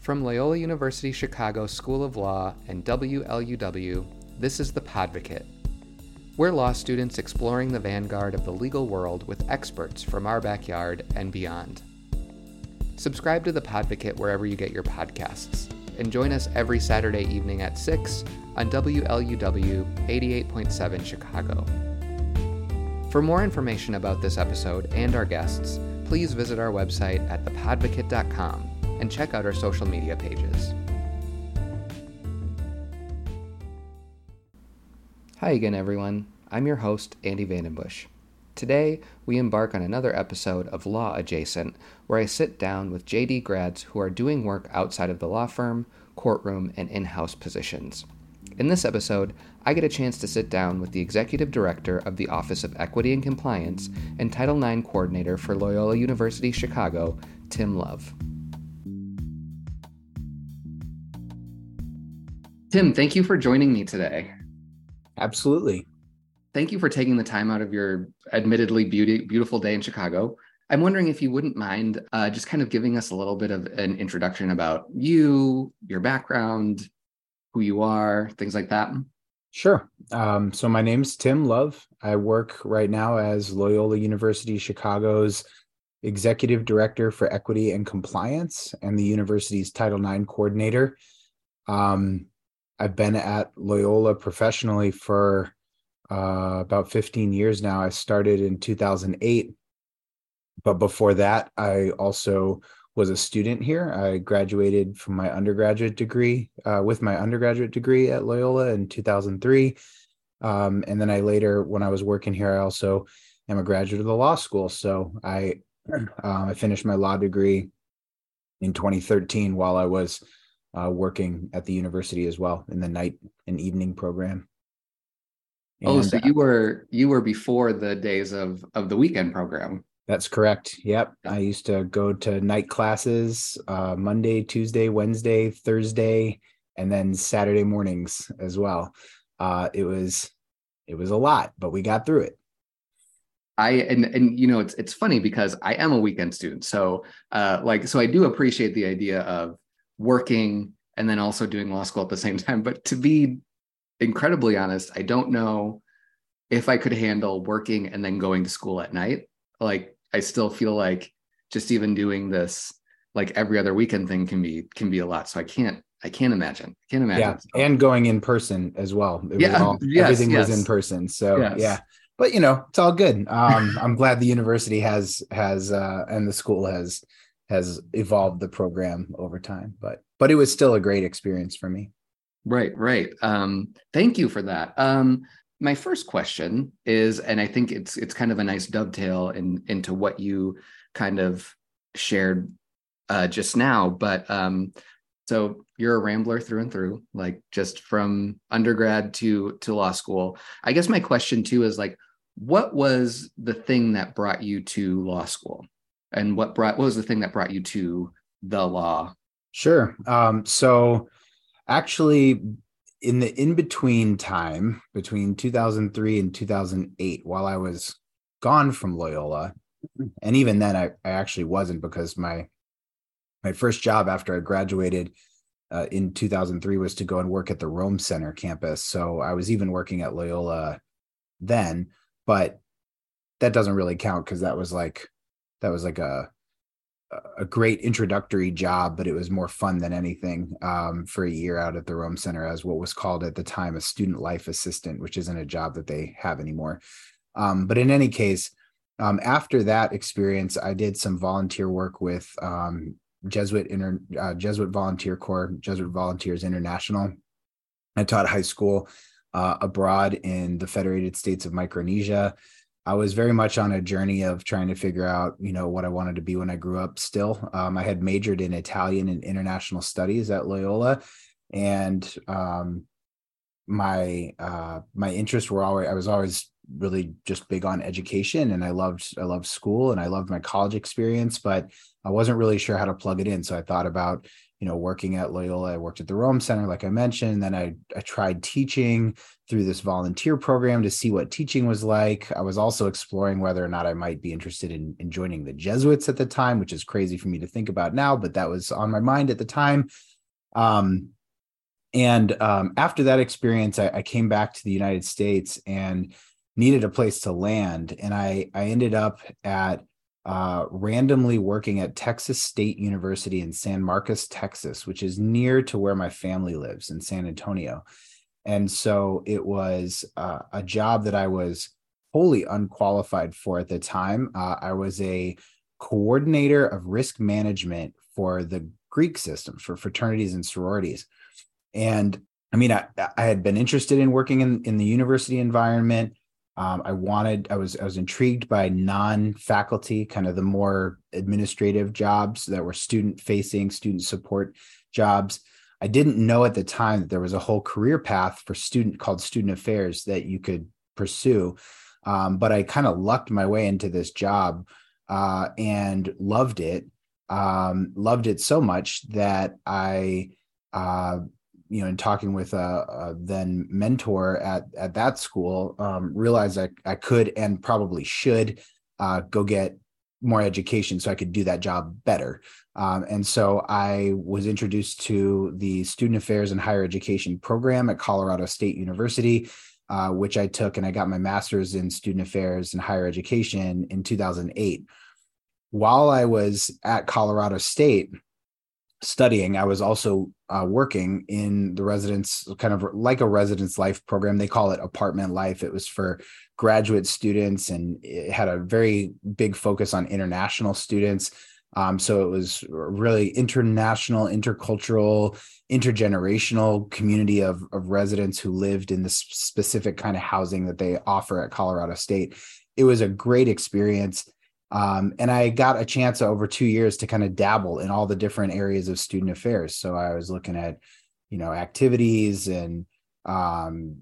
From Loyola University Chicago School of Law and WLUW, this is The Podvocate. We're law students exploring the vanguard of the legal world with experts from our backyard and beyond. Subscribe to The Podvocate wherever you get your podcasts, and join us every Saturday evening at 6 on WLUW 88.7 Chicago. For more information about this episode and our guests, please visit our website at thepodvocate.com and check out our social media pages. Hi again, everyone. I'm your host, Andy Vandenbush. Today, we embark on another episode of Law Adjacent, where I sit down with JD grads who are doing work outside of the law firm, courtroom, and in house positions. In this episode, I get a chance to sit down with the Executive Director of the Office of Equity and Compliance and Title IX Coordinator for Loyola University Chicago, Tim Love. Tim, thank you for joining me today. Absolutely. Thank you for taking the time out of your admittedly beauty, beautiful day in Chicago. I'm wondering if you wouldn't mind uh, just kind of giving us a little bit of an introduction about you, your background, who you are, things like that. Sure. Um, so my name's Tim Love. I work right now as Loyola University Chicago's Executive Director for Equity and Compliance and the university's Title IX coordinator. Um, I've been at Loyola professionally for uh, about 15 years now. I started in 2008. But before that, I also was a student here. I graduated from my undergraduate degree uh, with my undergraduate degree at Loyola in 2003. Um, and then I later, when I was working here, I also am a graduate of the law school. So I uh, I finished my law degree in 2013 while I was uh, working at the university as well in the night and evening program. Oh, and, oh, so uh, you were you were before the days of of the weekend program. That's correct. Yep, I used to go to night classes uh, Monday, Tuesday, Wednesday, Thursday, and then Saturday mornings as well. Uh, it was it was a lot, but we got through it. I and and you know it's it's funny because I am a weekend student, so uh, like so I do appreciate the idea of working and then also doing law school at the same time. But to be incredibly honest, I don't know if I could handle working and then going to school at night. Like I still feel like just even doing this like every other weekend thing can be can be a lot. So I can't I can't imagine. I can't imagine. Yeah, and going in person as well. It yeah, all, yes, everything yes. was in person. So yes. yeah, but you know, it's all good. Um, I'm glad the university has has uh, and the school has has evolved the program over time but but it was still a great experience for me. Right right. Um thank you for that. Um my first question is and i think it's it's kind of a nice dovetail in into what you kind of shared uh just now but um so you're a rambler through and through like just from undergrad to to law school. I guess my question too is like what was the thing that brought you to law school and what brought what was the thing that brought you to the law? Sure. Um, so actually in the in between time between 2003 and 2008 while i was gone from loyola and even then i, I actually wasn't because my my first job after i graduated uh, in 2003 was to go and work at the rome center campus. So i was even working at loyola then but that doesn't really count because that was like that was like a a great introductory job, but it was more fun than anything um, for a year out at the Rome Center as what was called at the time a student life assistant, which isn't a job that they have anymore. Um, but in any case, um, after that experience, I did some volunteer work with um, Jesuit Inter, uh, Jesuit Volunteer Corps, Jesuit Volunteers International. I taught high school uh, abroad in the Federated States of Micronesia. I was very much on a journey of trying to figure out, you know, what I wanted to be when I grew up. Still, um, I had majored in Italian and international studies at Loyola, and um, my uh, my interests were always I was always really just big on education and I loved I loved school and I loved my college experience, but I wasn't really sure how to plug it in. So I thought about, you know, working at Loyola. I worked at the Rome Center, like I mentioned. Then I I tried teaching through this volunteer program to see what teaching was like. I was also exploring whether or not I might be interested in, in joining the Jesuits at the time, which is crazy for me to think about now, but that was on my mind at the time. Um, and um, after that experience, I, I came back to the United States and needed a place to land and i i ended up at uh, randomly working at texas state university in san marcos texas which is near to where my family lives in san antonio. And so it was uh, a job that i was wholly unqualified for at the time. Uh, i was a coordinator of risk management for the greek system for fraternities and sororities. And i mean i, I had been interested in working in, in the university environment um, I wanted, I was, I was intrigued by non-faculty, kind of the more administrative jobs that were student-facing, student support jobs. I didn't know at the time that there was a whole career path for student called student affairs that you could pursue. Um, but I kind of lucked my way into this job uh, and loved it. Um, loved it so much that I uh, you know, in talking with a, a, then mentor at at that school, um, realized I I could and probably should uh, go get more education so I could do that job better. Um, and so I was introduced to the Student Affairs and Higher Education program at Colorado State University, uh, which I took, and I got my master's in Student Affairs and Higher Education in 2008. While I was at Colorado State, studying, I was also uh, working in the residence, kind of like a residence life program. They call it apartment life. It was for graduate students and it had a very big focus on international students. Um, so it was really international, intercultural, intergenerational community of, of residents who lived in the specific kind of housing that they offer at Colorado State. It was a great experience. Um, and I got a chance over two years to kind of dabble in all the different areas of student affairs. So I was looking at, you know, activities and um,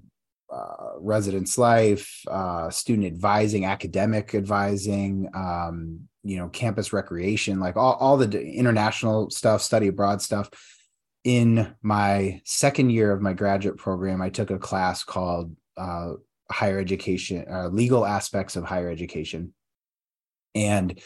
uh, residence life, uh, student advising, academic advising, um, you know, campus recreation, like all, all the international stuff, study abroad stuff. In my second year of my graduate program, I took a class called uh, Higher Education, uh, Legal Aspects of Higher Education and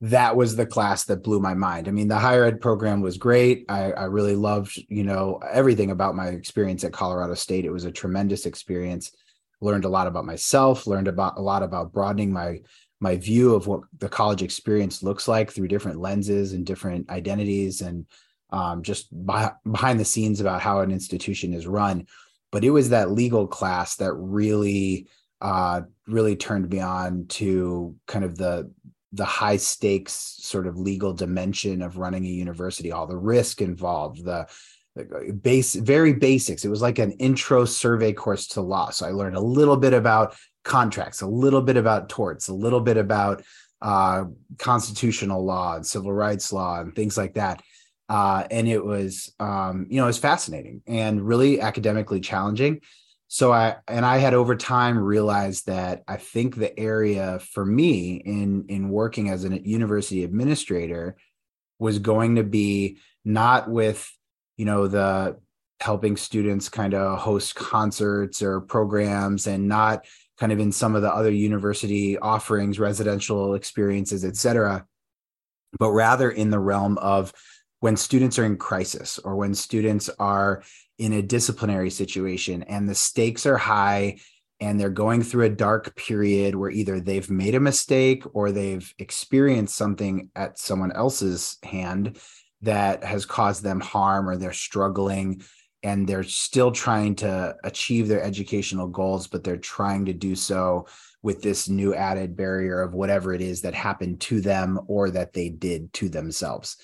that was the class that blew my mind. I mean, the higher ed program was great. I, I really loved, you know, everything about my experience at Colorado State. It was a tremendous experience. Learned a lot about myself. Learned about a lot about broadening my my view of what the college experience looks like through different lenses and different identities, and um, just behind the scenes about how an institution is run. But it was that legal class that really uh, really turned me on to kind of the the high stakes sort of legal dimension of running a university, all the risk involved, the, the base, very basics. It was like an intro survey course to law. So I learned a little bit about contracts, a little bit about torts, a little bit about uh, constitutional law and civil rights law and things like that. Uh, and it was, um, you know, it was fascinating and really academically challenging so i and i had over time realized that i think the area for me in in working as a university administrator was going to be not with you know the helping students kind of host concerts or programs and not kind of in some of the other university offerings residential experiences et cetera but rather in the realm of when students are in crisis or when students are in a disciplinary situation and the stakes are high and they're going through a dark period where either they've made a mistake or they've experienced something at someone else's hand that has caused them harm or they're struggling and they're still trying to achieve their educational goals but they're trying to do so with this new added barrier of whatever it is that happened to them or that they did to themselves.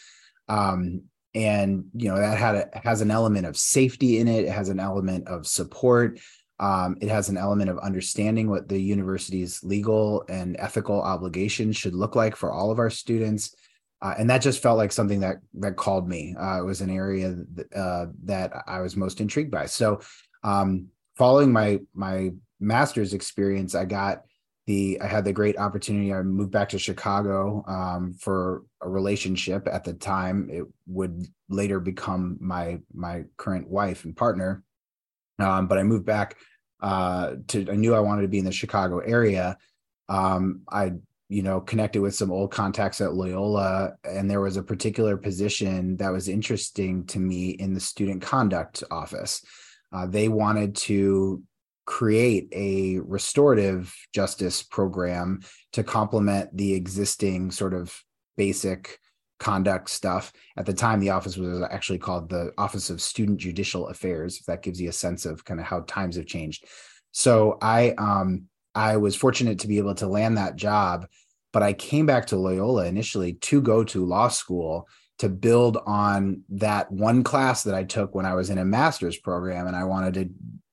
Um, and you know that had a, has an element of safety in it. It has an element of support. Um, it has an element of understanding what the university's legal and ethical obligations should look like for all of our students. Uh, and that just felt like something that that called me. Uh, it was an area that, uh, that i was most intrigued by. So um, following my my master's experience, I got the I had the great opportunity. I moved back to Chicago um, for a relationship. At the time, it would later become my my current wife and partner. Um, but I moved back uh, to. I knew I wanted to be in the Chicago area. Um, I you know connected with some old contacts at Loyola, and there was a particular position that was interesting to me in the student conduct office. Uh, they wanted to create a restorative justice program to complement the existing sort of basic conduct stuff. At the time, the office was actually called the Office of Student Judicial Affairs, if that gives you a sense of kind of how times have changed. So I um I was fortunate to be able to land that job, but I came back to Loyola initially to go to law school to build on that one class that I took when I was in a master's program and I wanted to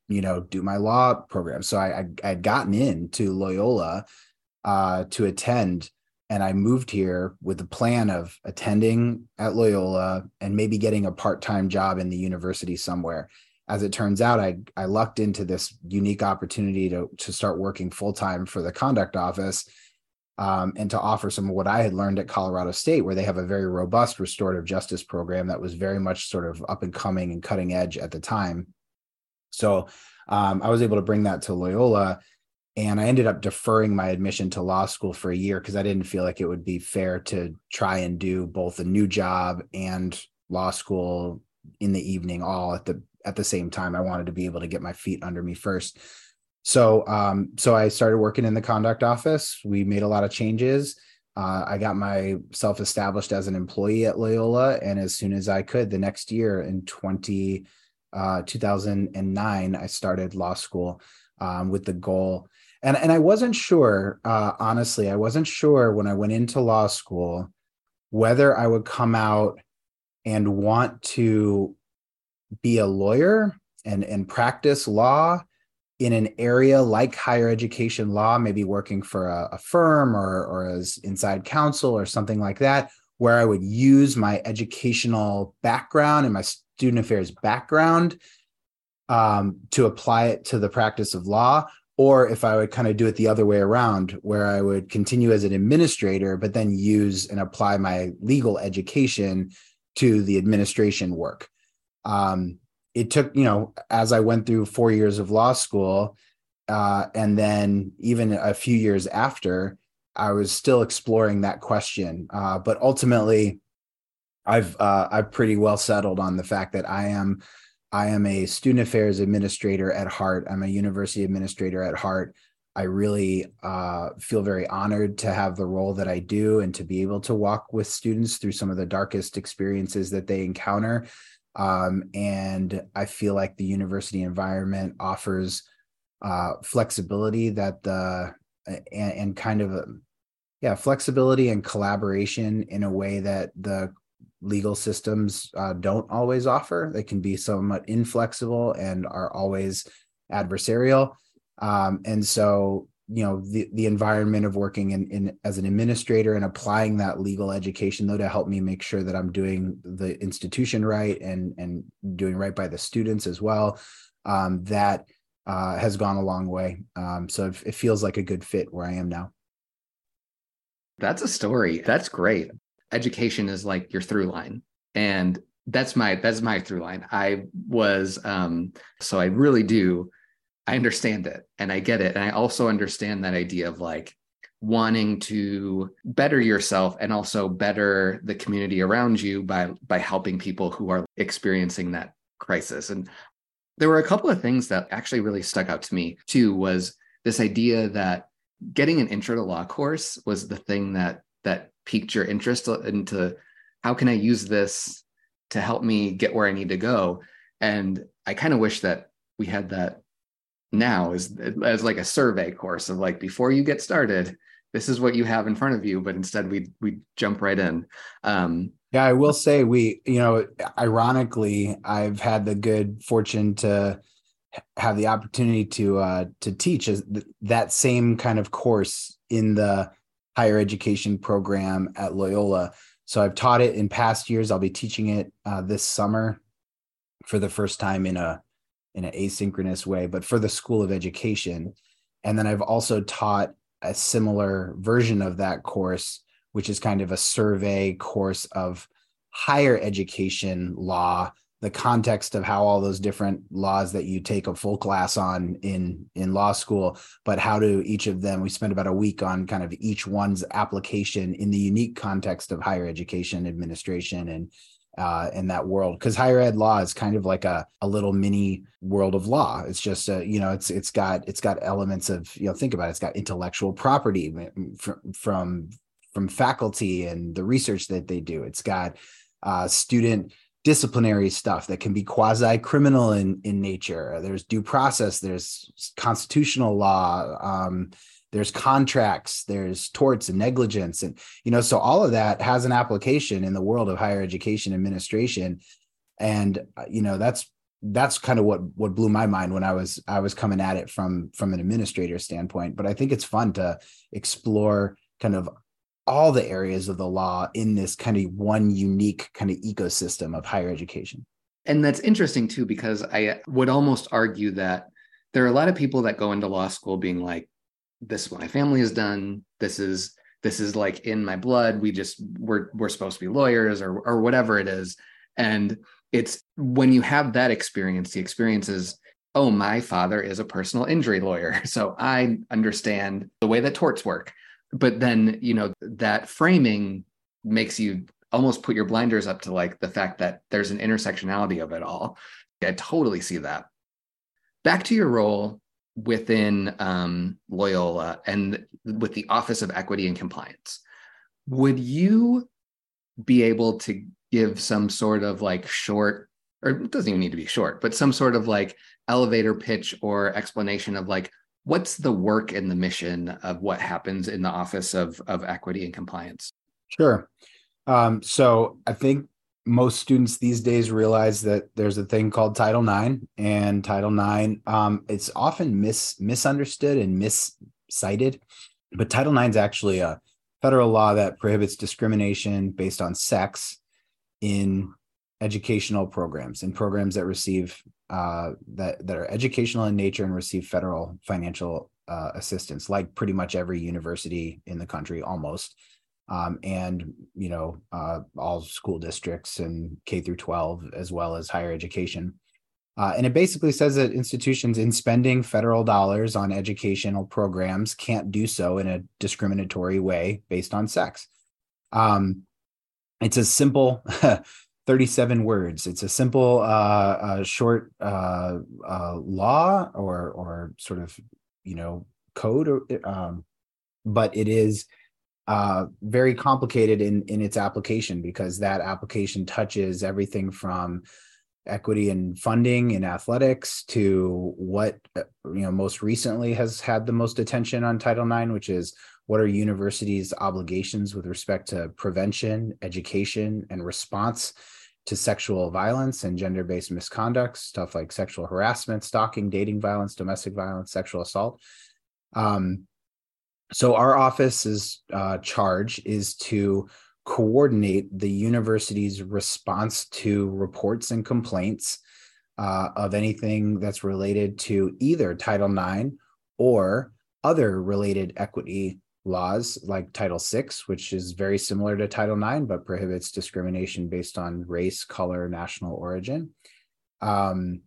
you know do my law program so i i had gotten into loyola uh to attend and i moved here with the plan of attending at loyola and maybe getting a part-time job in the university somewhere as it turns out i i lucked into this unique opportunity to to start working full-time for the conduct office um, and to offer some of what I had learned at Colorado State, where they have a very robust restorative justice program that was very much sort of up and coming and cutting edge at the time. So um, I was able to bring that to Loyola. And I ended up deferring my admission to law school for a year because I didn't feel like it would be fair to try and do both a new job and law school in the evening all at the at the same time. I wanted to be able to get my feet under me first. So um, so I started working in the conduct office. We made a lot of changes. Uh, I got myself established as an employee at Loyola, and as soon as I could, the next year in 20 uh, 2009, I started law school um, with the goal. And, and I wasn't sure, uh, honestly, I wasn't sure when I went into law school whether I would come out and want to be a lawyer and, and practice law in an area like higher education law, maybe working for a, a firm or, or as inside counsel or something like that, where I would use my educational background and my student affairs background um, to apply it to the practice of law, or if I would kind of do it the other way around, where I would continue as an administrator, but then use and apply my legal education to the administration work. Um, it took, you know, as I went through four years of law school, uh, and then even a few years after, I was still exploring that question. Uh, but ultimately, I've uh, I've pretty well settled on the fact that I am I am a student affairs administrator at heart. I'm a university administrator at heart. I really uh, feel very honored to have the role that I do and to be able to walk with students through some of the darkest experiences that they encounter. Um, and I feel like the university environment offers uh, flexibility that the and, and kind of a, yeah flexibility and collaboration in a way that the legal systems uh, don't always offer. They can be somewhat inflexible and are always adversarial. Um, and so, you know, the, the environment of working in, in as an administrator and applying that legal education, though, to help me make sure that I'm doing the institution right and and doing right by the students as well. Um, that uh, has gone a long way. Um, so it, it feels like a good fit where I am now. That's a story. That's great education is like your through line. And that's my that's my through line. I was um so i really do i understand it and i get it. And i also understand that idea of like wanting to better yourself and also better the community around you by by helping people who are experiencing that crisis. And there were a couple of things that actually really stuck out to me too was this idea that getting an intro to law course was the thing that that piqued your interest into how can I use this to help me get where I need to go? And I kind of wish that we had that now as as like a survey course of like before you get started, this is what you have in front of you. But instead, we we jump right in. Um, yeah, I will say we, you know, ironically, I've had the good fortune to have the opportunity to uh, to teach that same kind of course in the higher education program at Loyola. So I've taught it in past years. I'll be teaching it uh, this summer for the first time in a in an asynchronous way, but for the School of Education. And then I've also taught a similar version of that course, which is kind of a survey course of higher education law the context of how all those different laws that you take a full class on in in law school but how do each of them we spent about a week on kind of each one's application in the unique context of higher education administration and uh, in that world. Because higher ed law is kind of like a, a little mini world of law. It's just a, you know it's it's got it's got elements of you know think about it it's got intellectual property from from from faculty and the research that they do. It's got uh, student disciplinary stuff that can be quasi criminal in in nature. There's due process there's constitutional law um, there's contracts there's torts and negligence and you know so all of that has an application in the world of higher education administration. And uh, you know that's that's kind of what what blew my mind when i was i was coming at it from from an administrator standpoint. But i think it's fun to explore kind of all the areas of the law in this kind of one unique kind of ecosystem of higher education. And that's interesting too, because I would almost argue that there are a lot of people that go into law school being like, this is what my family has done. This is this is like in my blood. We just we're we're supposed to be lawyers or or whatever it is. And it's when you have that experience, the experience is, oh, my father is a personal injury lawyer. So I understand the way that torts work but then you know that framing makes you almost put your blinders up to like the fact that there's an intersectionality of it all. I totally see that. Back to your role within um, loyola and with the office of equity and compliance. Would you be able to give some sort of like short or it doesn't even need to be short but some sort of like elevator pitch or explanation of like what's the work and the mission of what happens in the office of, of equity and compliance? Sure. Um, so i think most students these days realize that there's a thing called title ix and title ix um, it's often mis misunderstood and miscited but title ix is actually a federal law that prohibits discrimination based on sex in educational programs and programs that receive uh, that that are educational in nature and receive federal financial uh, assistance, like pretty much every university in the country, almost, um, and you know uh, all school districts and K through 12 as well as higher education. Uh, and it basically says that institutions in spending federal dollars on educational programs can't do so in a discriminatory way based on sex. Um, it's a simple 37 words. It's a simple, uh, uh, short uh, uh, law or or sort of you know code, or, um, but it is uh, very complicated in in its application because that application touches everything from equity and funding in athletics to what uh, you know most recently has had the most attention on Title IX, which is what are universities' obligations with respect to prevention, education, and response to sexual violence and gender based misconduct, stuff like sexual harassment, stalking, dating violence, domestic violence, sexual assault. Um, so, our office's uh, charge is to coordinate the university's response to reports and complaints uh, of anything that's related to either Title IX or other related equity laws like Title VI, which is very similar to Title IX, but prohibits discrimination based on race, color, national origin. Um,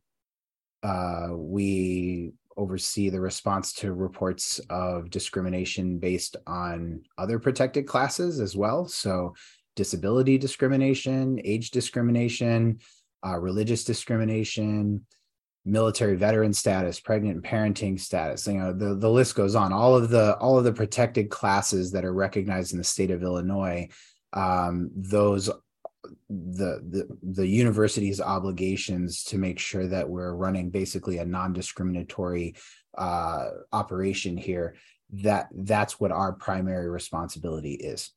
uh, we oversee the response to reports of discrimination based on other protected classes as well. So, disability discrimination, age discrimination, uh, religious discrimination, military veteran status, pregnant and parenting status. You know, the, the list goes on. All of the all of the protected classes that are recognized in the state of Illinois, um, those the, the the university's obligations to make sure that we're running basically a non-discriminatory uh, operation here that that's what our primary responsibility is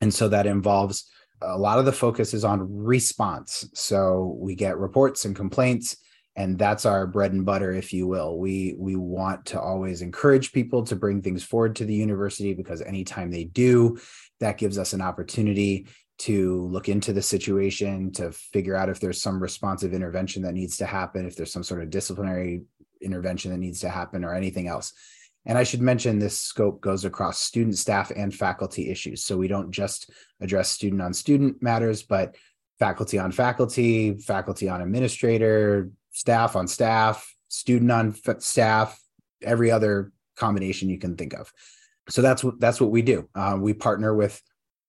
and so that involves a lot of the focus is on response so we get reports and complaints and that's our bread and butter if you will we we want to always encourage people to bring things forward to the university because anytime they do that gives us an opportunity to look into the situation, to figure out if there's some responsive intervention that needs to happen, if there's some sort of disciplinary intervention that needs to happen, or anything else. And I should mention this scope goes across student, staff, and faculty issues. So we don't just address student on student matters, but faculty on faculty, faculty on administrator, staff on staff, student on staff, every other combination you can think of. So that's what that's what we do. Uh, we partner with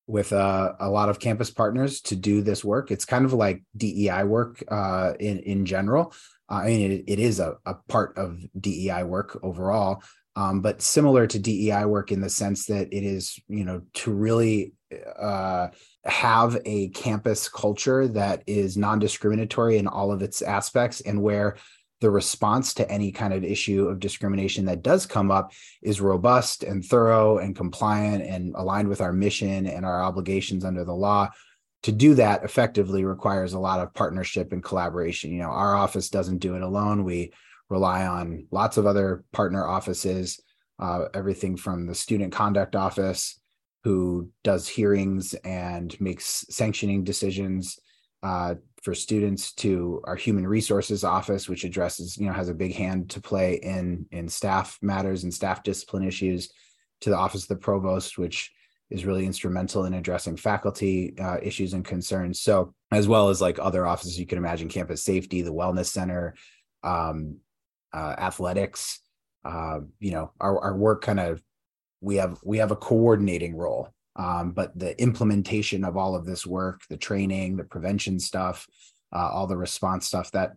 with uh, a lot of campus partners to do this work. It's kind of like DEI work uh, in in general. Uh, I mean, it, it is a, a part of DEI work overall, um, but similar to DEI work in the sense that it is, you know, to really uh, have a campus culture that is non-discriminatory in all of its aspects, and where the response to any kind of issue of discrimination that does come up is robust and thorough and compliant and aligned with our mission and our obligations under the law to do that effectively requires a lot of partnership and collaboration. You know our office doesn't do it alone. We rely on lots of other partner offices uh, everything from the student conduct office who does hearings and makes sanctioning decisions uh, for students to our human resources office which addresses you know has a big hand to play in in staff matters and staff discipline issues to the office of the provost which is really instrumental in addressing faculty uh, issues and concerns. So as well as like other offices you can imagine campus safety the wellness center um, uh, athletics uh, you know our, our work kind of we have we have a coordinating role. Um, but the implementation of all of this work the training the prevention stuff uh, all the response stuff that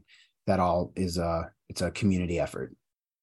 that all is a it's a community effort.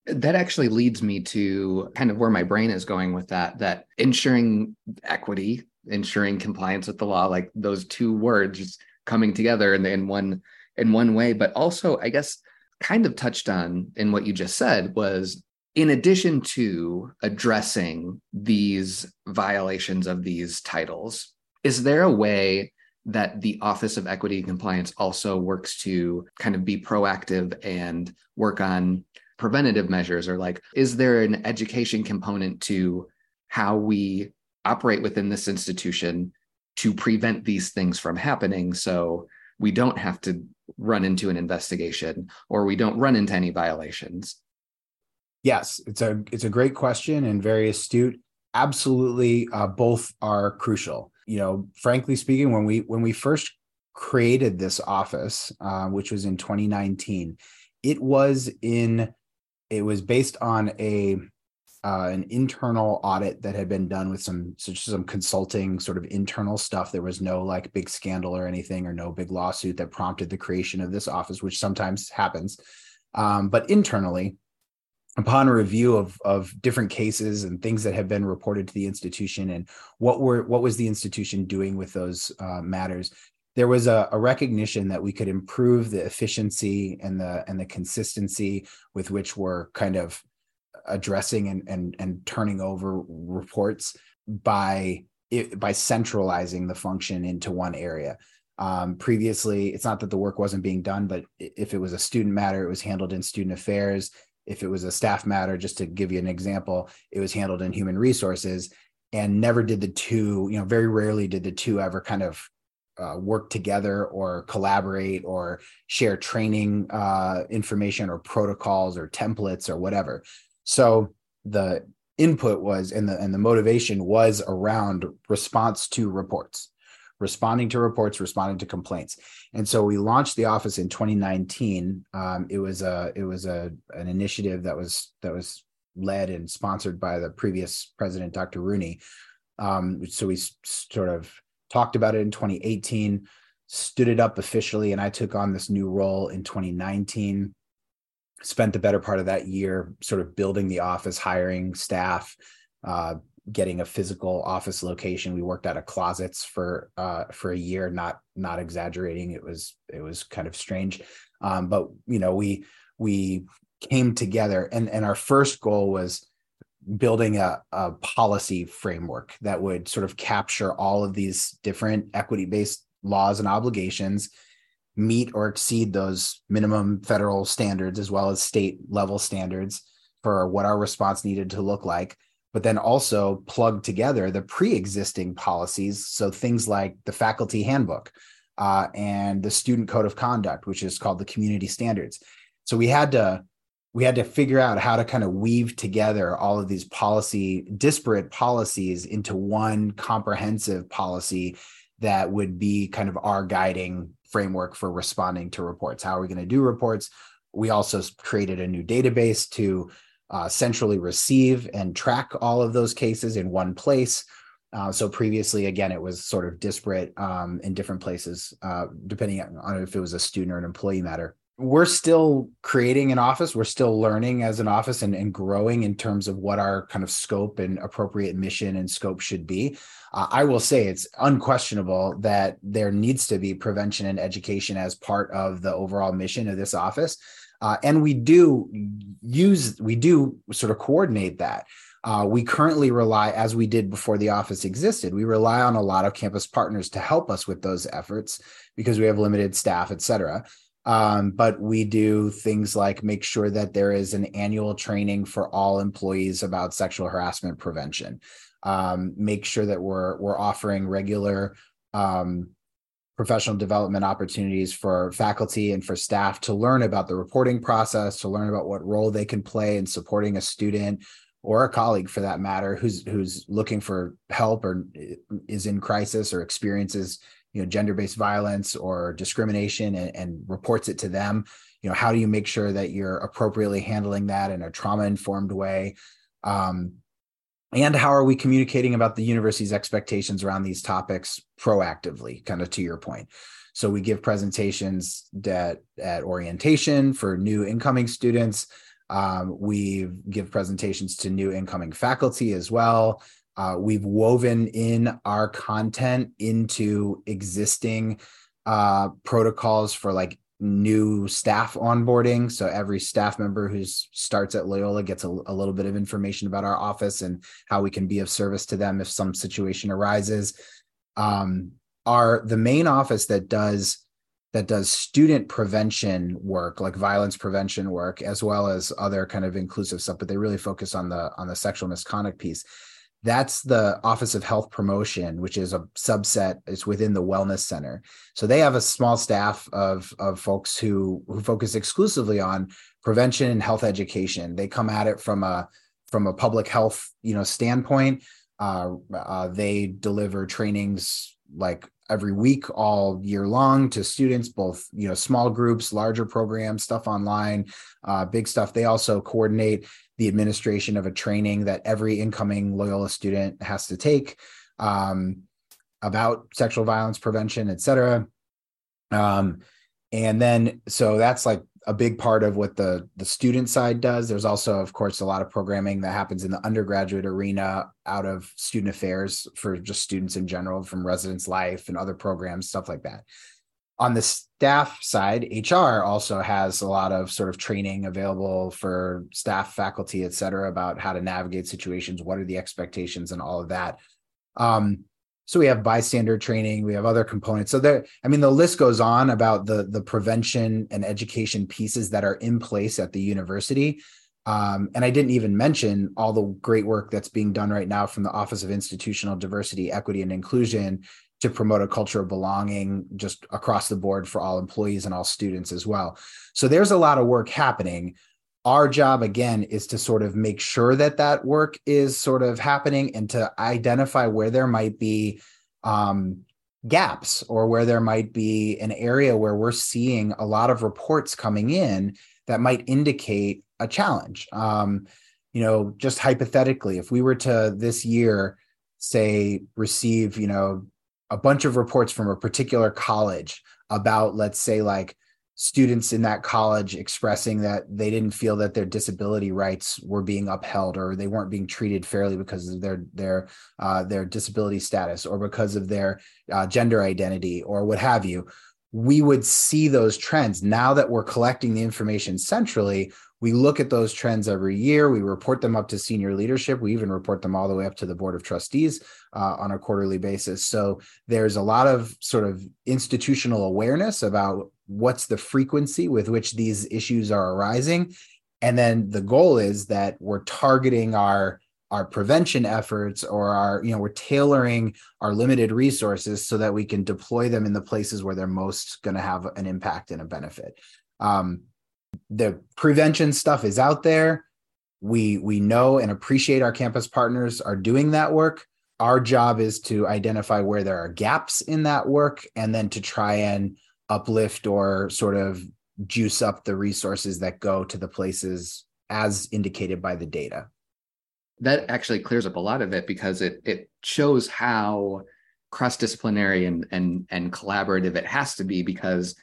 That actually leads me to kind of where my brain is going with that that ensuring equity ensuring compliance with the law like those two words coming together in, in one in one way. But also i guess kind of touched on in what you just said was in addition to addressing these violations of these titles, is there a way that the Office of Equity and Compliance also works to kind of be proactive and work on preventative measures? Or, like, is there an education component to how we operate within this institution to prevent these things from happening? So we don't have to run into an investigation or we don't run into any violations. Yes, it's a it's a great question and very astute. Absolutely, uh, both are crucial. You know, frankly speaking, when we when we first created this office, uh, which was in 2019, it was in it was based on a uh, an internal audit that had been done with some some consulting sort of internal stuff. There was no like big scandal or anything, or no big lawsuit that prompted the creation of this office, which sometimes happens. Um, but internally, upon review of of different cases and things that have been reported to the institution and what were what was the institution doing with those uh, matters there was a, a, recognition that we could improve the efficiency and the and the consistency with which we're kind of addressing and and, and turning over reports by it, by centralizing the function into one area. Um, previously it's not that the work wasn't being done but if it was a student matter it was handled in student affairs if it was a staff matter, just to give you an example, it was handled in human resources and never did the two, you know, very rarely did the two ever kind of uh, work together or collaborate or share training uh, information or protocols or templates or whatever. So the input was and the and the motivation was around response to reports responding to reports, responding to complaints. And so we launched the office in 2019. Um, it was a it was a an initiative that was that was led and sponsored by the previous president, Dr. Rooney. Um, so we sort of talked about it in 2018, stood it up officially, and I took on this new role in 2019. Spent the better part of that year sort of building the office, hiring staff, uh, getting a physical office location. We worked out of closets for uh, for a year, not not exaggerating. It was it was kind of strange, um, but you know we we came together, and and our first goal was building a, a policy framework that would sort of capture all of these different equity based laws and obligations meet or exceed those minimum federal standards as well as state level standards for what our response needed to look like but then also plug together the pre-existing policies. So things like the faculty handbook uh, and the student code of conduct which is called the community standards. So we had to we had to figure out how to kind of weave together all of these policy disparate policies into one comprehensive policy that would be kind of our guiding framework for responding to reports. How are we going to do reports? We also created a new database to uh, centrally receive and track all of those cases in one place. Uh, so previously, again, it was sort of disparate um, in different places, uh, depending on if it was a student or an employee matter. We're still creating an office. We're still learning as an office and, and growing in terms of what our kind of scope and appropriate mission and scope should be. Uh, I will say it's unquestionable that there needs to be prevention and education as part of the overall mission of this office. Uh, and we do use, we do sort of coordinate that. Uh, we currently rely, as we did before the office existed, we rely on a lot of campus partners to help us with those efforts because we have limited staff, et cetera. Um, but we do things like make sure that there is an annual training for all employees about sexual harassment prevention. Um, make sure that we're we're offering regular um, professional development opportunities for faculty and for staff to learn about the reporting process, to learn about what role they can play in supporting a student or a colleague for that matter who's who's looking for help or is in crisis or experiences you know gender-based violence or discrimination and, and reports it to them. You know how do you make sure that you're appropriately handling that in a trauma informed way? Um, and how are we communicating about the university's expectations around these topics proactively kind of to your point? So we give presentations at, at orientation for new incoming students. Um, we give presentations to new incoming faculty as well. Uh, we've woven in our content into existing uh, protocols for like new staff onboarding. So every staff member who starts at Loyola gets a, a, little bit of information about our office and how we can be of service to them if some situation arises. Um, our the main office that does that does student prevention work like violence prevention work as well as other kind of inclusive stuff but they really focus on the on the sexual misconduct piece that's the office of health promotion which is a subset it's within the wellness center. So they have a small staff of of folks who who focus exclusively on prevention and health education. They come at it from a from a public health you know standpoint. Uh, uh, they deliver trainings like every week all year long to students both you know small groups larger programs stuff online uh, big stuff they also coordinate the administration of a training that every incoming Loyola student has to take um, about sexual violence prevention, et cetera. Um, and then, so that's like a big part of what the the student side does. There's also, of course, a lot of programming that happens in the undergraduate arena out of student affairs for just students in general, from residence life and other programs, stuff like that on the staff side, HR also has a lot of sort of training available for staff, faculty, et cetera, about how to navigate situations, what are the expectations, and all of that. Um, so we have bystander training, we have other components. So there, I mean, the list goes on about the the prevention and education pieces that are in place at the university. Um, and I didn't even mention all the great work that's being done right now from the Office of Institutional Diversity, Equity, and Inclusion to promote a culture of belonging just across the board for all employees and all students as well. So there's a lot of work happening. Our job again is to sort of make sure that that work is sort of happening and to identify where there might be um, gaps or where there might be an area where we're seeing a lot of reports coming in that might indicate a challenge. Um, you know, just hypothetically, if we were to this year say receive, you know, a bunch of reports from a particular college about let's say like students in that college expressing that they didn't feel that their disability rights were being upheld or they weren't being treated fairly because of their their uh, their disability status or because of their uh, gender identity or what have you. We would see those trends. Now that we're collecting the information centrally we look at those trends every year. We report them up to senior leadership. We even report them all the way up to the board of trustees uh, on a quarterly basis. So there's a lot of sort of institutional awareness about what's the frequency with which these issues are arising. And then the goal is that we're targeting our our prevention efforts or our you know we're tailoring our limited resources so that we can deploy them in the places where they're most going to have an impact and a benefit um, the prevention stuff is out there. We we know and appreciate our campus partners are doing that work. Our job is to identify where there are gaps in that work and then to try and uplift or sort of juice up the resources that go to the places as indicated by the data. That actually clears up a lot of it because it it shows how cross-disciplinary and and and collaborative it has to be because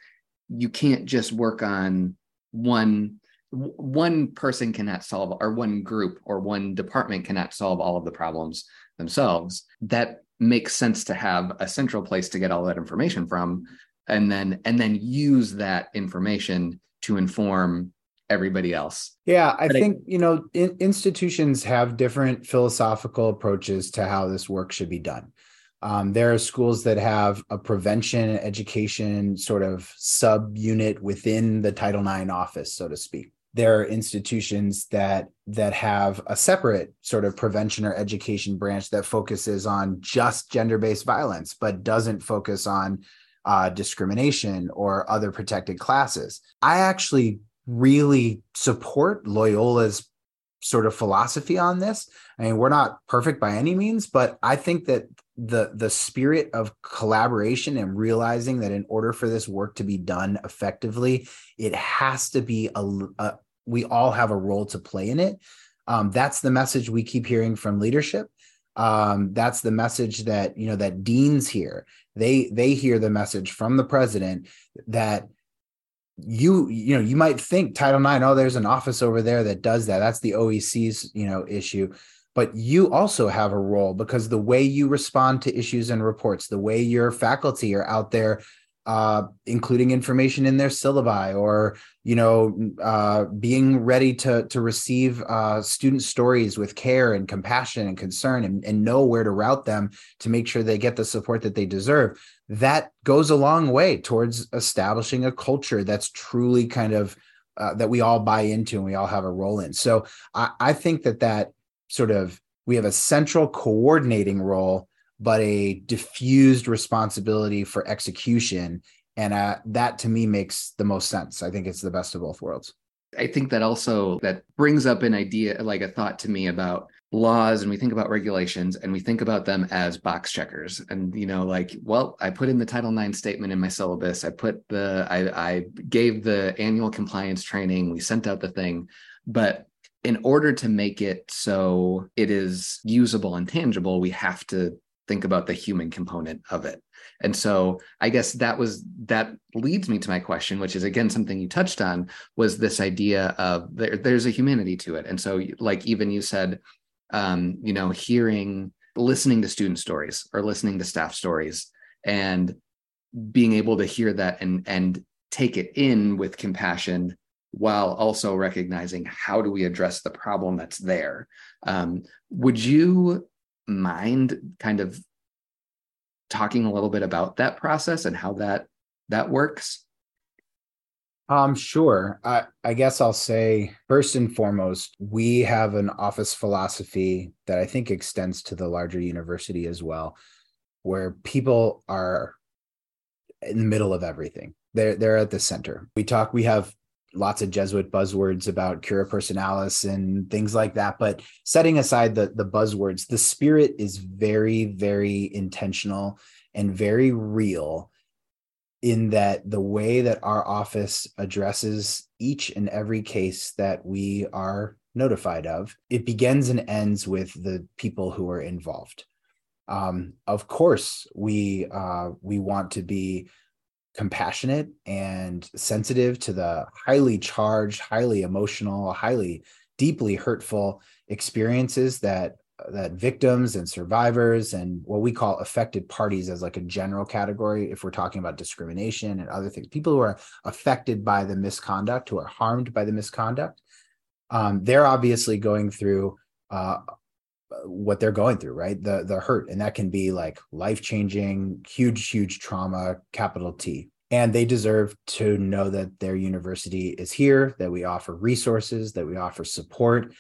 you can't just work on one one person cannot solve or one group or one department cannot solve all of the problems themselves. That makes sense to have a central place to get all that information from and then and then use that information to inform everybody else. Yeah i but think I, you know in, institutions have different philosophical approaches to how this work should be done um, there are schools that have a prevention education sort of sub unit within the title ix office so to speak. There are institutions that that have a separate sort of prevention or education branch that focuses on just gender-based violence but doesn't focus on uh, discrimination or other protected classes. I actually really support loyola's sort of philosophy on this. I mean we're not perfect by any means but i think that the the spirit of collaboration and realizing that in order for this work to be done effectively it has to be a, a we all have a role to play in it. Um, that's the message we keep hearing from leadership. Um, that's the message that you know that deans hear. They they hear the message from the president that you you know you might think title ix oh there's an office over there that does that. That's the oec's you know issue but you also have a role because the way you respond to issues and reports, the way your faculty are out there, uh, including information in their syllabi, or you know, uh, being ready to to receive uh, student stories with care and compassion and concern, and, and know where to route them to make sure they get the support that they deserve. That goes a long way towards establishing a culture that's truly kind of uh, that we all buy into and we all have a role in. So I, I think that that sort of we have a central coordinating role but a diffused responsibility for execution. And uh, that to me makes the most sense. I think it's the best of both worlds. I think that also that brings up an idea like a thought to me about laws and we think about regulations and we think about them as box checkers. And you know like well i put in the title ix statement in my syllabus. I put the i, I gave the annual compliance training. We sent out the thing. But in order to make it so it is usable and tangible, we have to think about the human component of it. And so I guess that was that leads me to my question, which is again something you touched on, was this idea of there, there's a humanity to it. And so like even you said, um, you know, hearing, listening to student stories or listening to staff stories and being able to hear that and and take it in with compassion while also recognizing how do we address the problem that's there. Um, would you mind kind of talking a little bit about that process and how that that works? Um, sure. I, I guess I'll say first and foremost, we have an office philosophy that I think extends to the larger university as well, where people are in the middle of everything. They're they're at the center. We talk, we have lots of Jesuit buzzwords about cura personalis and things like that. But setting aside the the buzzwords, the spirit is very, very intentional and very real in that the way that our office addresses each and every case that we are notified of, it begins and ends with the people who are involved. Um, of course, we uh, we want to be compassionate and sensitive to the highly charged, highly emotional, highly deeply hurtful experiences that that victims and survivors and what we call affected parties as like a general category if we're talking about discrimination and other things people who are affected by the misconduct who are harmed by the misconduct um, they're obviously going through uh, what they're going through right? The the hurt and that can be like life changing huge huge trauma capital t. And they deserve to know that their university is here that we offer resources that we offer support.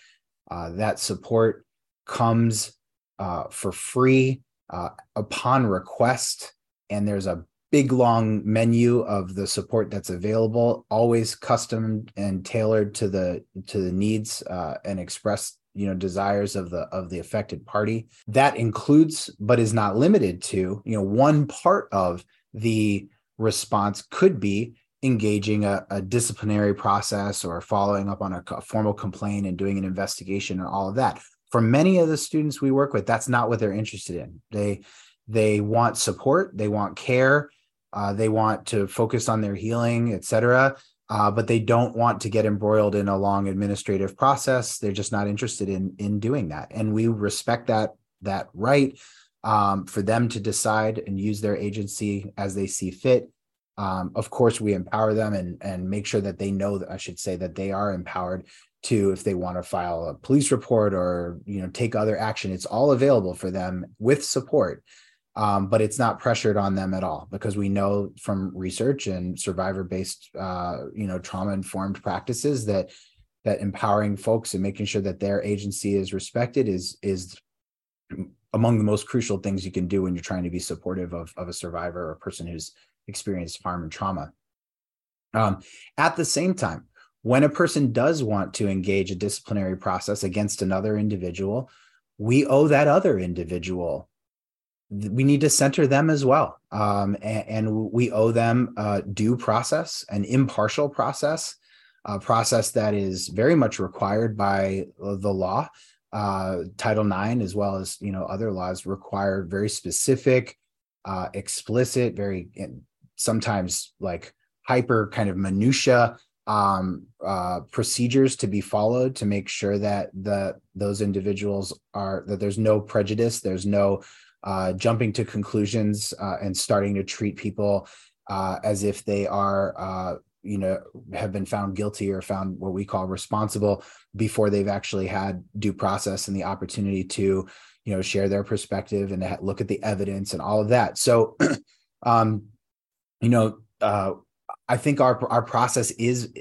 Uh, that support comes uh, for free uh, upon request, and there's a big long menu of the support that's available always custom and tailored to the to the needs uh, and expressed you know desires of the of the affected party. That includes but is not limited to you know one part of the response could be engaging a, a disciplinary process or following up on a, a formal complaint and doing an investigation and all of that. For many of the students we work with that's not what they're interested in. They they want support they want care uh, they want to focus on their healing etc uh, but they don't want to get embroiled in a long administrative process. They're just not interested in in doing that. And we respect that that right um, for them to decide and use their agency as they see fit. Um, of course we empower them and and make sure that they know that i should say that they are empowered to if they want to file a police report or you know take other action. It's all available for them with support um, but it's not pressured on them at all because we know from research and survivor based uh, you know trauma informed practices that that empowering folks and making sure that their agency is respected is is among the most crucial things you can do when you're trying to be supportive of, of a survivor or a person who's experienced harm and trauma. Um, at the same time when a person does want to engage a disciplinary process against another individual we owe that other individual we need to center them as well. Um, and, and, we owe them due process, an impartial process, a process that is very much required by the law. Uh, Title IX, as well as you know other laws, require very specific, uh, explicit, very sometimes like hyper kind of minutia um, uh, procedures to be followed to make sure that the those individuals are that there's no prejudice, there's no uh, jumping to conclusions uh, and starting to treat people uh, as if they are, uh, you know, have been found guilty or found what we call responsible before they've actually had due process and the opportunity to, you know, share their perspective and look at the evidence and all of that. So, um, you know, uh, I think our our process is.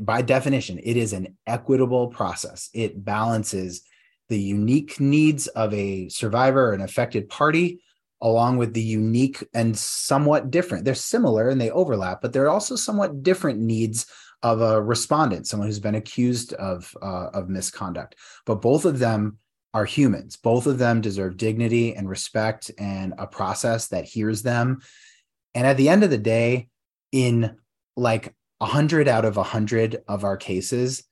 by definition, it is an equitable process. It balances the unique needs of a survivor or an affected party along with the unique and somewhat different they're similar and they overlap but they're also somewhat different needs of a respondent someone who's been accused of uh, of misconduct. But both of them are humans. Both of them deserve dignity and respect and a process that hears them. And at the end of the day in like 100 out of 100 of our cases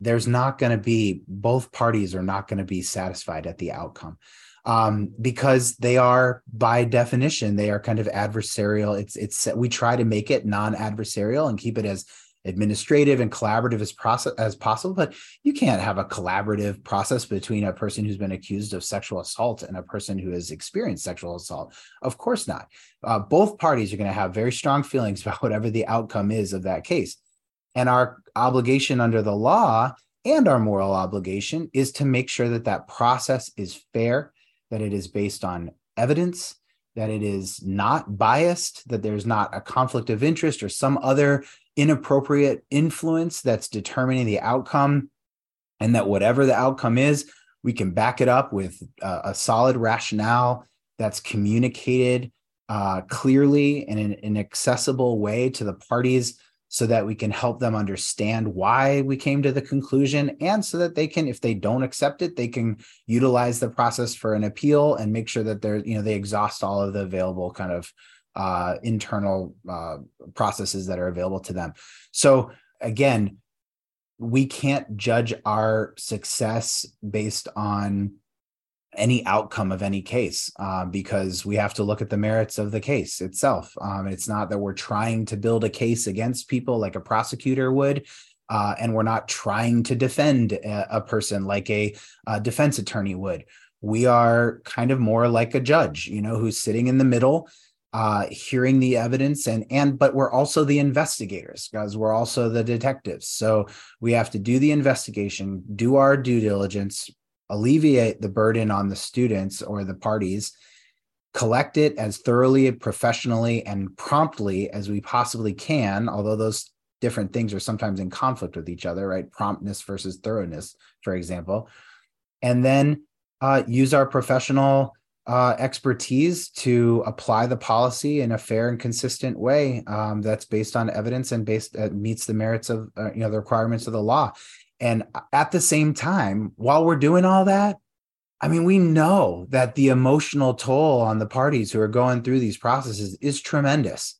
there's not going to be both parties are not going to be satisfied at the outcome. Um, because they are by definition they are kind of adversarial. It's it's we try to make it non-adversarial and keep it as administrative and collaborative as process as possible but you can't have a collaborative process between a person who's been accused of sexual assault and a person who has experienced sexual assault. Of course not. Uh, both parties are going to have very strong feelings about whatever the outcome is of that case and our obligation under the law and our moral obligation is to make sure that that process is fair, that it is based on evidence, that it is not biased, that there's not a conflict of interest or some other inappropriate influence that's determining the outcome, and that whatever the outcome is, we can back it up with a, a solid rationale that's communicated uh, clearly and in an, an accessible way to the parties so that we can help them understand why we came to the conclusion and so that they can if they don't accept it they can utilize the process for an appeal and make sure that they're you know they exhaust all of the available kind of uh, internal uh, processes that are available to them. So again we can't judge our success based on any outcome of any case uh, because we have to look at the merits of the case itself. Um, it's not that we're trying to build a case against people like a prosecutor would. Uh, and we're not trying to defend a, a person like a, a, defense attorney would. We are kind of more like a judge, you know, who's sitting in the middle, uh, hearing the evidence, and and but we're also the investigators because we're also the detectives. So we have to do the investigation, do our due diligence, alleviate the burden on the students or the parties, collect it as thoroughly, professionally, and promptly as we possibly can, although those different things are sometimes in conflict with each other, right? Promptness versus thoroughness, for example. And then uh, use our professional uh, expertise to apply the policy in a fair and consistent way um, that's based on evidence and based uh, meets the merits of uh, you know the requirements of the law. And at the same time, while we're doing all that, I mean, we know that the emotional toll on the parties who are going through these processes is tremendous.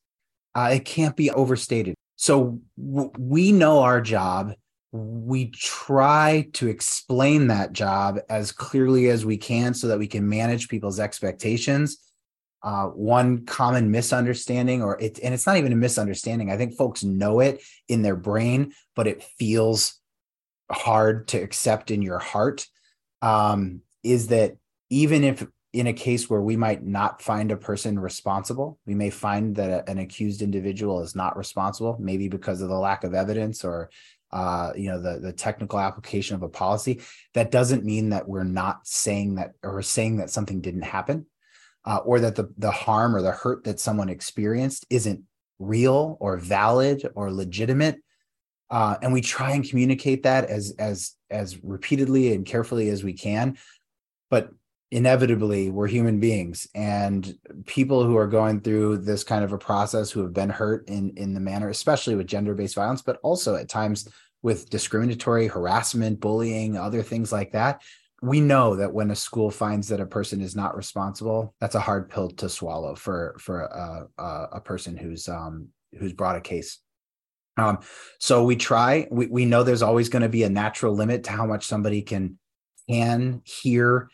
Uh, it can't be overstated. So w- we know our job we try to explain that job as clearly as we can so that we can manage people's expectations uh, one common misunderstanding or it and it's not even a misunderstanding i think folks know it in their brain but it feels hard to accept in your heart um, is that even if in a case where we might not find a person responsible we may find that a, an accused individual is not responsible maybe because of the lack of evidence or uh, you know the the technical application of a policy that doesn't mean that we're not saying that or saying that something didn't happen uh, or that the the harm or the hurt that someone experienced isn't real or valid or legitimate uh, and we try and communicate that as as as repeatedly and carefully as we can but inevitably we're human beings and people who are going through this kind of a process who have been hurt in in the manner especially with gender-based violence but also at times with discriminatory harassment, bullying, other things like that. We know that when a school finds that a person is not responsible, that's a hard pill to swallow for for a, a, a person who's um, who's brought a case. Um, so we try. We we know there's always going to be a natural limit to how much somebody can can hear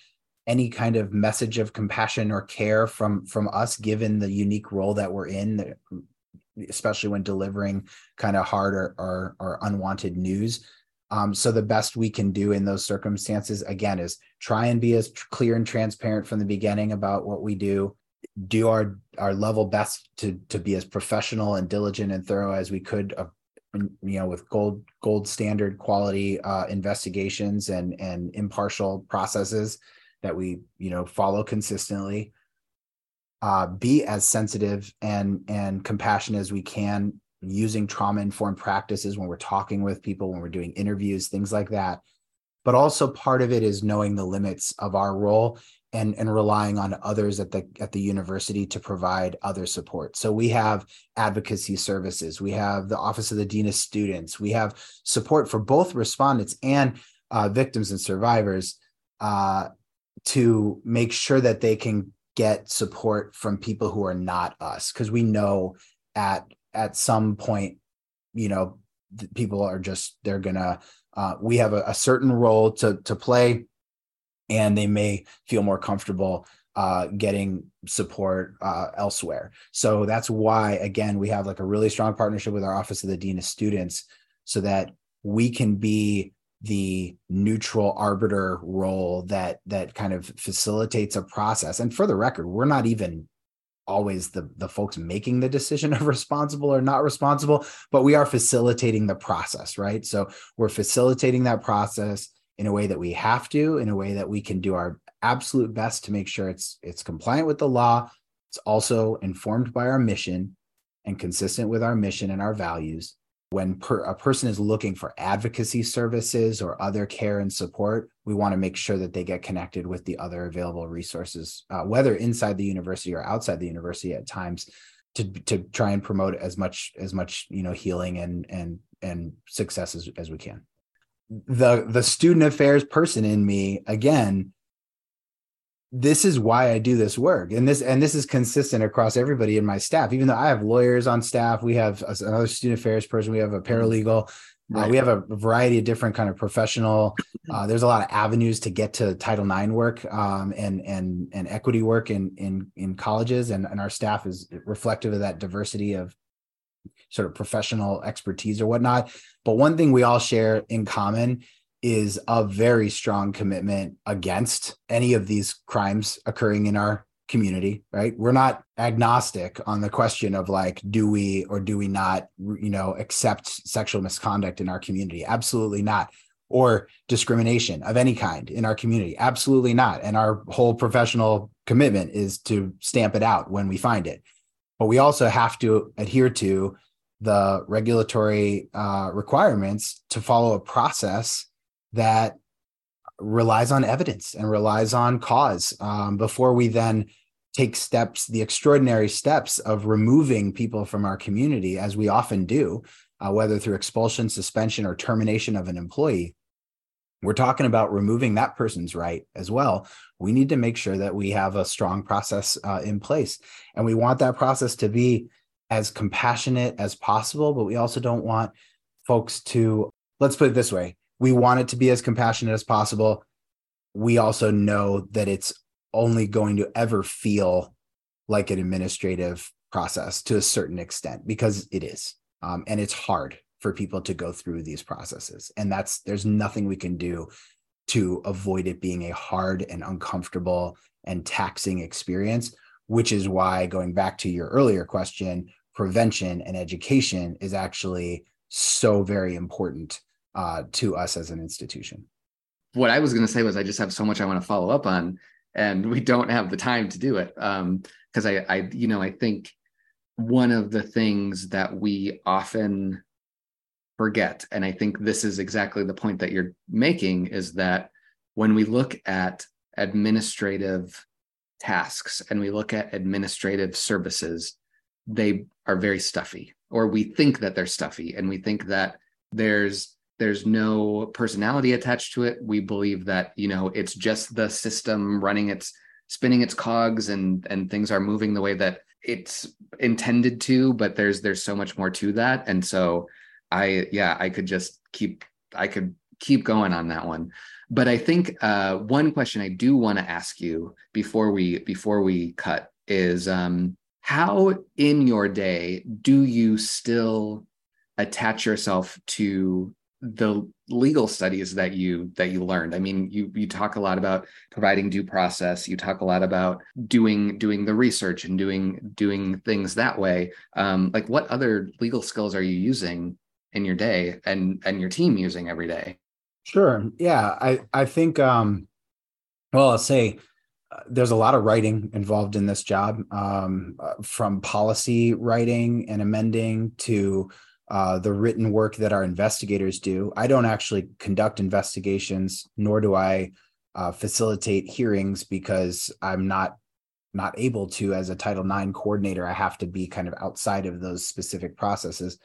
any kind of message of compassion or care from from us given the unique role that we're in especially when delivering kind of hard or, or, or unwanted news. Um, so the best we can do in those circumstances, again, is try and be as clear and transparent from the beginning about what we do. Do our our level best to to be as professional and diligent and thorough as we could, uh, you know, with gold gold standard quality uh, investigations and and impartial processes that we you know follow consistently. Uh, be as sensitive and and compassionate as we can using trauma informed practices when we're talking with people when we're doing interviews things like that. But also part of it is knowing the limits of our role and and relying on others at the at the university to provide other support. So we have advocacy services we have the office of the dean of students we have support for both respondents and uh, victims and survivors uh, to make sure that they can get support from people who are not us because we know at at some point you know people are just they're gonna uh, we have a, a, certain role to to play and they may feel more comfortable uh, getting support uh, elsewhere. So that's why again we have like a really strong partnership with our office of the dean of students so that we can be the neutral arbiter role that that kind of facilitates a process. And for the record we're not even always the the folks making the decision of responsible or not responsible but we are facilitating the process right? So we're facilitating that process in a way that we have to in a way that we can do our absolute best to make sure it's it's compliant with the law it's also informed by our mission and consistent with our mission and our values when per, a person is looking for advocacy services or other care and support, we want to make sure that they get connected with the other available resources, uh, whether inside the university or outside the university at times, to to try and promote as much as much you know healing and and and success as, as we can. The the student affairs person in me again this is why I do this work. And this and this is consistent across everybody in my staff. Even though I have lawyers on staff, we have another student affairs person, we have a paralegal, right. uh, we have a variety of different kind of professional. Uh, there's a lot of avenues to get to Title IX work um, and and and equity work in in in colleges, and and our staff is reflective of that diversity of sort of professional expertise or whatnot. But one thing we all share in common is a very strong commitment against any of these crimes occurring in our community right? We're not agnostic on the question of like do we or do we not you know accept sexual misconduct in our community? Absolutely not. Or discrimination of any kind in our community? Absolutely not. And our whole professional commitment is to stamp it out when we find it. But we also have to adhere to the regulatory uh, requirements to follow a process that relies on evidence and relies on cause um, before we then take steps, the extraordinary steps of removing people from our community, as we often do, uh, whether through expulsion, suspension, or termination of an employee. We're talking about removing that person's right as well. We need to make sure that we have a strong process uh, in place. And we want that process to be as compassionate as possible, but we also don't want folks to, let's put it this way we want it to be as compassionate as possible. We also know that it's only going to ever feel like an administrative process to a certain extent because it is. Um, and it's hard for people to go through these processes. And that's, there's nothing we can do to avoid it being a hard and uncomfortable and taxing experience, which is why, going back to your earlier question, prevention and education is actually so very important uh, to us as an institution. What I was going to say was I just have so much I want to follow up on, and we don't have the time to do it because um, I, I, you know, I think one of the things that we often forget, and I think this is exactly the point that you're making, is that when we look at administrative tasks and we look at administrative services, they are very stuffy, or we think that they're stuffy, and we think that there's there's no personality attached to it. We believe that you know it's just the system running its spinning its cogs and and things are moving the way that it's intended to but there's there's so much more to that. And so i yeah i could just keep i could keep going on that one. But i think uh, one question i do want to ask you before we before we cut is um, how in your day do you still attach yourself to the legal studies that you that you learned? I mean you you talk a lot about providing due process. You talk a lot about doing doing the research and doing doing things that way. Um, like what other legal skills are you using in your day and and your team using every day? Sure. Yeah i i think um well i'll say there's a lot of writing involved in this job um, uh, from policy writing and amending to uh, the written work that our investigators do. I don't actually conduct investigations, nor do I uh, facilitate hearings because I'm not not able to as a Title IX coordinator. I have to be kind of outside of those specific processes.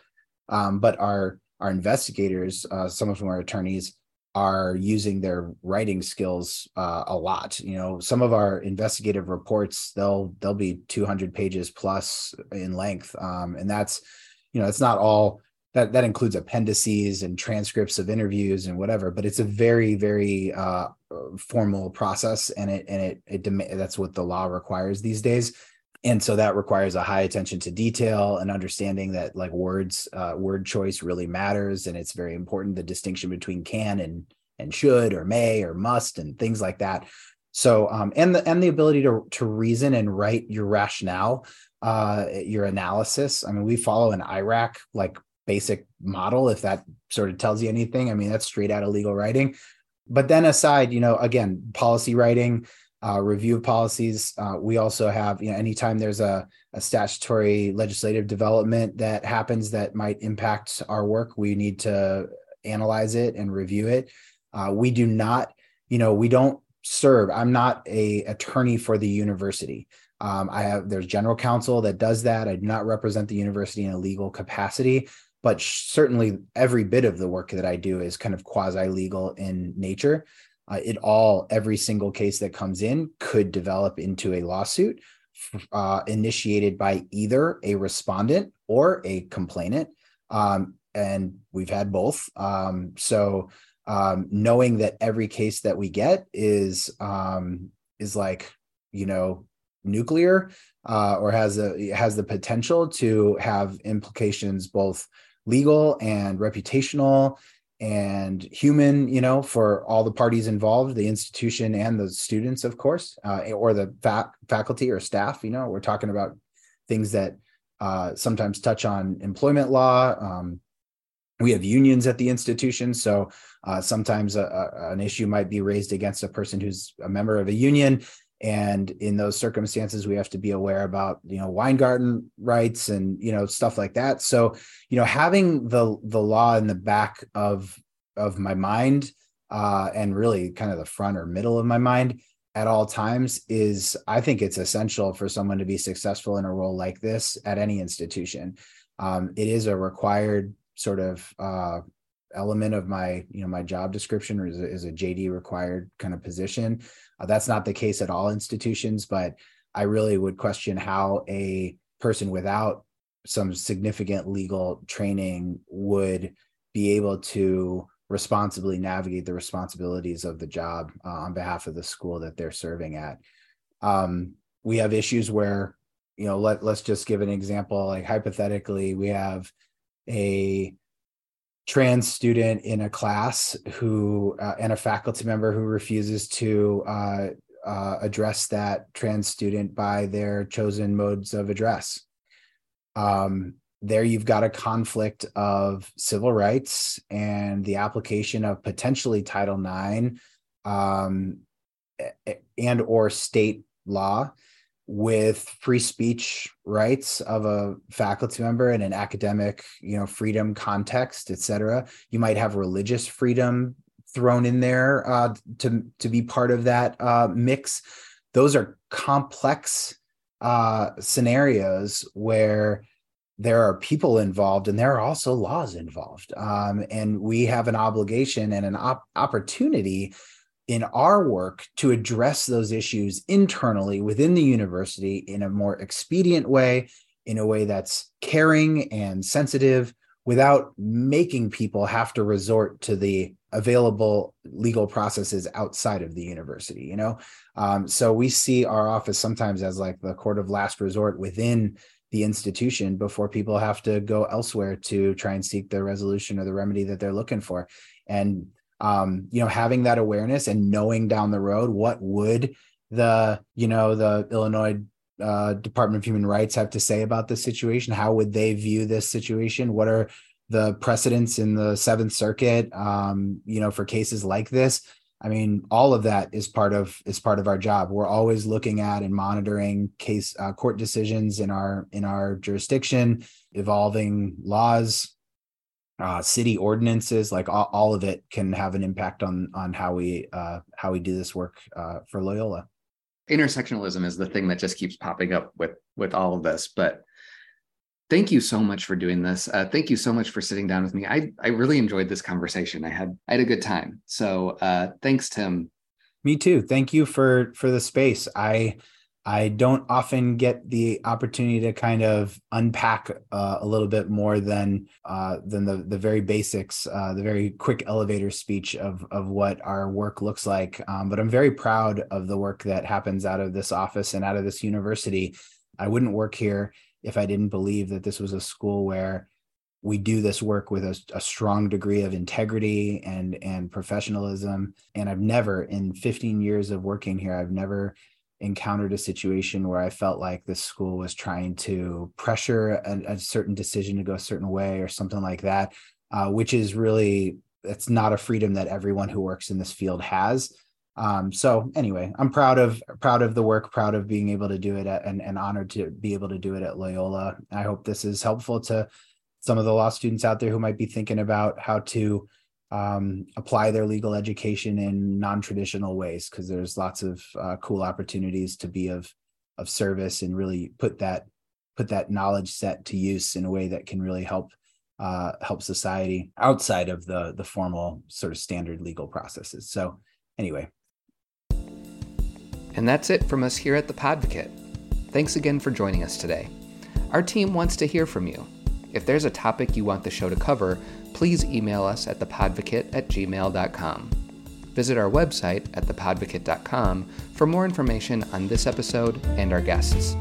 Um, but our our investigators, uh, some of them are attorneys, are using their writing skills uh, a lot. You know, some of our investigative reports they'll they'll be 200 pages plus in length, um, and that's you know it's not all that that includes appendices and transcripts of interviews and whatever but it's a very very uh, formal process and it and it it dem- that's what the law requires these days and so that requires a high attention to detail and understanding that like words uh, word choice really matters and it's very important the distinction between can and and should or may or must and things like that so um, and the and the ability to to reason and write your rationale uh, your analysis. I mean, we follow an IRAC like basic model, if that sort of tells you anything. I mean, that's straight out of legal writing. But then aside, you know, again, policy writing, uh, review of policies. Uh, we also have, you know, anytime there's a, a statutory legislative development that happens that might impact our work, we need to analyze it and review it. Uh, we do not, you know, we don't serve. I'm not a attorney for the university. Um, I have there's general counsel that does that. I do not represent the university in a legal capacity, but certainly every bit of the work that I do is kind of quasi legal in nature. Uh, it all every single case that comes in could develop into a lawsuit uh, initiated by either a respondent or a complainant, um, and we've had both. Um, so um, knowing that every case that we get is um, is like you know nuclear uh, or has a has the potential to have implications both legal and reputational and human you know for all the parties involved the institution and the students of course uh, or the fa- faculty or staff you know we're talking about things that uh, sometimes touch on employment law um, we have unions at the institution so uh, sometimes a, a, an issue might be raised against a person who's a member of a union and in those circumstances we have to be aware about you know weingarten rights and you know stuff like that so you know having the the law in the back of of my mind uh, and really kind of the front or middle of my mind at all times is I think it's essential for someone to be successful in a role like this at any institution. Um, it is a required sort of uh, element of my you know my job description is a, is a jd required kind of position uh, that's not the case at all institutions but i really would question how a person without some significant legal training would be able to responsibly navigate the responsibilities of the job uh, on behalf of the school that they're serving at. Um, we have issues where, you know, let, let's just give an example. Like hypothetically, we have a trans student in a class who uh, and a faculty member who refuses to uh, uh, address that trans student by their chosen modes of address. Um, there you've got a conflict of civil rights and the application of potentially title ix um, and or state law with free speech rights of a faculty member in an academic you know freedom context et cetera you might have religious freedom thrown in there uh, to to be part of that uh, mix those are complex uh, scenarios where there are people involved and there are also laws involved. Um, and we have an obligation and an op- opportunity in our work to address those issues internally within the university in a more expedient way, in a way that's caring and sensitive without making people have to resort to the available legal processes outside of the university you know? Um, so we see our office sometimes as like the court of last resort within the institution before people have to go elsewhere to try and seek the resolution or the remedy that they're looking for. And um, you know having that awareness and knowing down the road what would the you know the illinois uh, department of human rights have to say about this situation? How would they view this situation? What are the precedents in the seventh circuit um, you know for cases like this? I mean, all of that is part of is part of our job. We're always looking at and monitoring case uh, court decisions in our in our jurisdiction, evolving laws, uh, city ordinances. Like all, all, of it can have an impact on on how we uh, how we do this work uh, for Loyola. Intersectionalism is the thing that just keeps popping up with with all of this, but thank you so much for doing this. Uh, thank you so much for sitting down with me. I I really enjoyed this conversation. I had I had a good time. So uh, thanks, Tim. Me too. Thank you for for the space. I I don't often get the opportunity to kind of unpack uh, a little bit more than uh, than the the very basics, uh, the very quick elevator speech of of what our work looks like. Um, but I'm very proud of the work that happens out of this office and out of this university. I wouldn't work here if I didn't believe that this was a school where we do this work with a, a, strong degree of integrity and and professionalism and i've never in 15 years of working here i've never encountered a situation where i felt like the school was trying to pressure a, a certain decision to go a certain way or something like that uh, which is really it's not a freedom that everyone who works in this field has um, so anyway, I'm proud of proud of the work, proud of being able to do it at, and, and honored to be able to do it at Loyola. I hope this is helpful to some of the law students out there who might be thinking about how to um, apply their legal education in non-traditional ways, because there's lots of uh, cool opportunities to be of of service and really put that put that knowledge set to use in a way that can really help uh, help society outside of the the formal sort of standard legal processes. So anyway, and that's it from us here at The Podvocate. Thanks again for joining us today. Our team wants to hear from you. If there's a topic you want the show to cover, please email us at thepodvocate at gmail.com. Visit our website at thepodvocate.com for more information on this episode and our guests.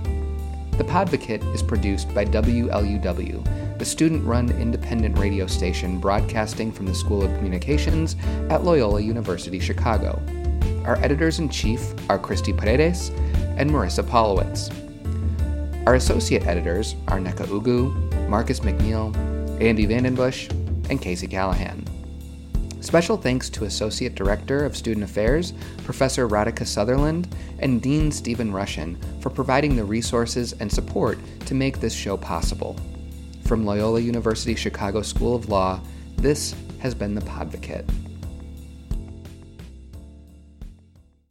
The Podvocate is produced by WLUW, the student run independent radio station broadcasting from the School of Communications at Loyola University Chicago. Our editors in chief are Christy Paredes and Marissa Polowitz. Our associate editors are Neka Ugu, Marcus McNeil, Andy Vandenbush, and Casey Callahan. Special thanks to Associate Director of Student Affairs, Professor Radhika Sutherland, and Dean Stephen Rushin for providing the resources and support to make this show possible. From Loyola University Chicago School of Law, this has been the Podvocate.